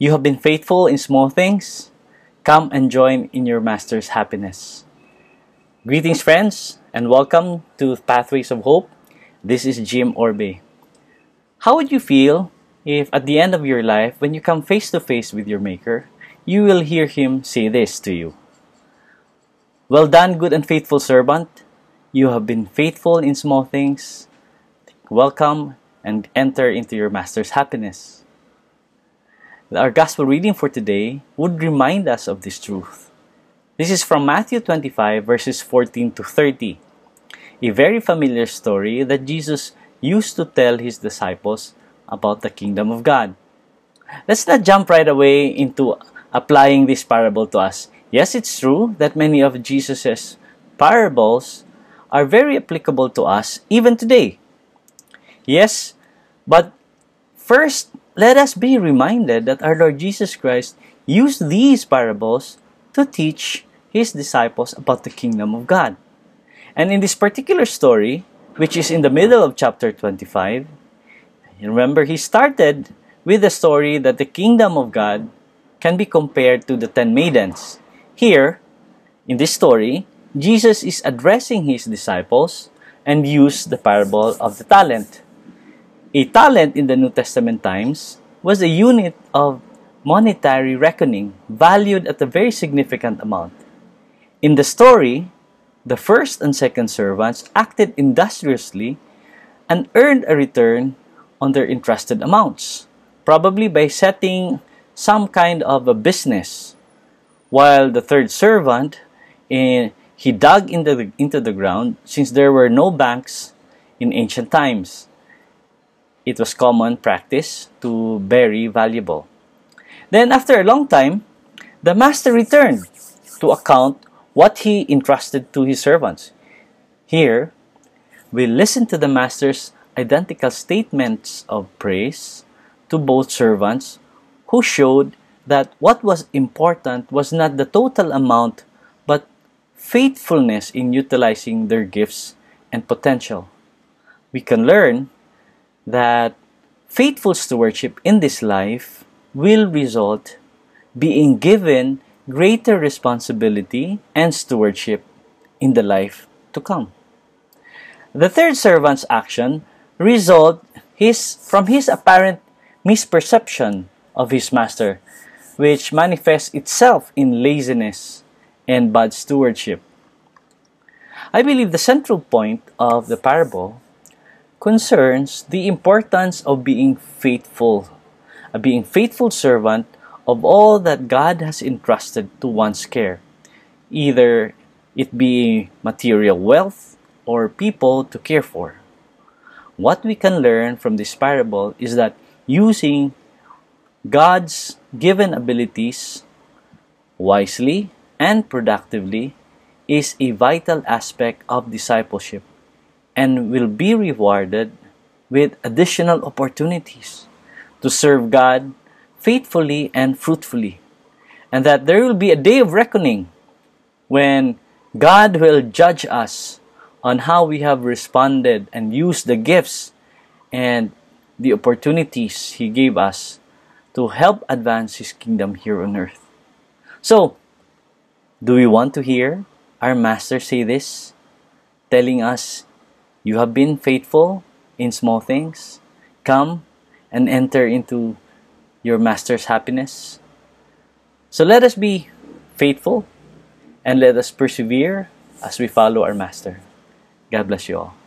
You have been faithful in small things. Come and join in your Master's happiness. Greetings, friends, and welcome to Pathways of Hope. This is Jim Orbe. How would you feel if at the end of your life, when you come face to face with your Maker, you will hear Him say this to you Well done, good and faithful servant. You have been faithful in small things. Welcome and enter into your Master's happiness. Our gospel reading for today would remind us of this truth. This is from Matthew 25, verses 14 to 30, a very familiar story that Jesus used to tell his disciples about the kingdom of God. Let's not jump right away into applying this parable to us. Yes, it's true that many of Jesus' parables are very applicable to us even today. Yes, but first, let us be reminded that our Lord Jesus Christ used these parables to teach his disciples about the kingdom of God. And in this particular story, which is in the middle of chapter 25, remember he started with the story that the kingdom of God can be compared to the ten maidens. Here, in this story, Jesus is addressing his disciples and used the parable of the talent. A talent in the New Testament times was a unit of monetary reckoning valued at a very significant amount. In the story, the first and second servants acted industriously and earned a return on their entrusted amounts, probably by setting some kind of a business, while the third servant, eh, he dug into the, into the ground since there were no banks in ancient times it was common practice to bury valuable. Then, after a long time, the master returned to account what he entrusted to his servants. Here, we listen to the master's identical statements of praise to both servants who showed that what was important was not the total amount but faithfulness in utilizing their gifts and potential. We can learn that faithful stewardship in this life will result being given greater responsibility and stewardship in the life to come. The third servant's action result his, from his apparent misperception of his master, which manifests itself in laziness and bad stewardship. I believe the central point of the parable concerns the importance of being faithful, a being faithful servant of all that God has entrusted to one's care, either it be material wealth or people to care for. What we can learn from this parable is that using God's given abilities wisely and productively is a vital aspect of discipleship and will be rewarded with additional opportunities to serve God faithfully and fruitfully. And that there will be a day of reckoning when God will judge us on how we have responded and used the gifts and the opportunities He gave us to help advance His kingdom here on earth. So, do we want to hear our Master say this, telling us you have been faithful in small things. Come and enter into your master's happiness. So let us be faithful and let us persevere as we follow our master. God bless you all.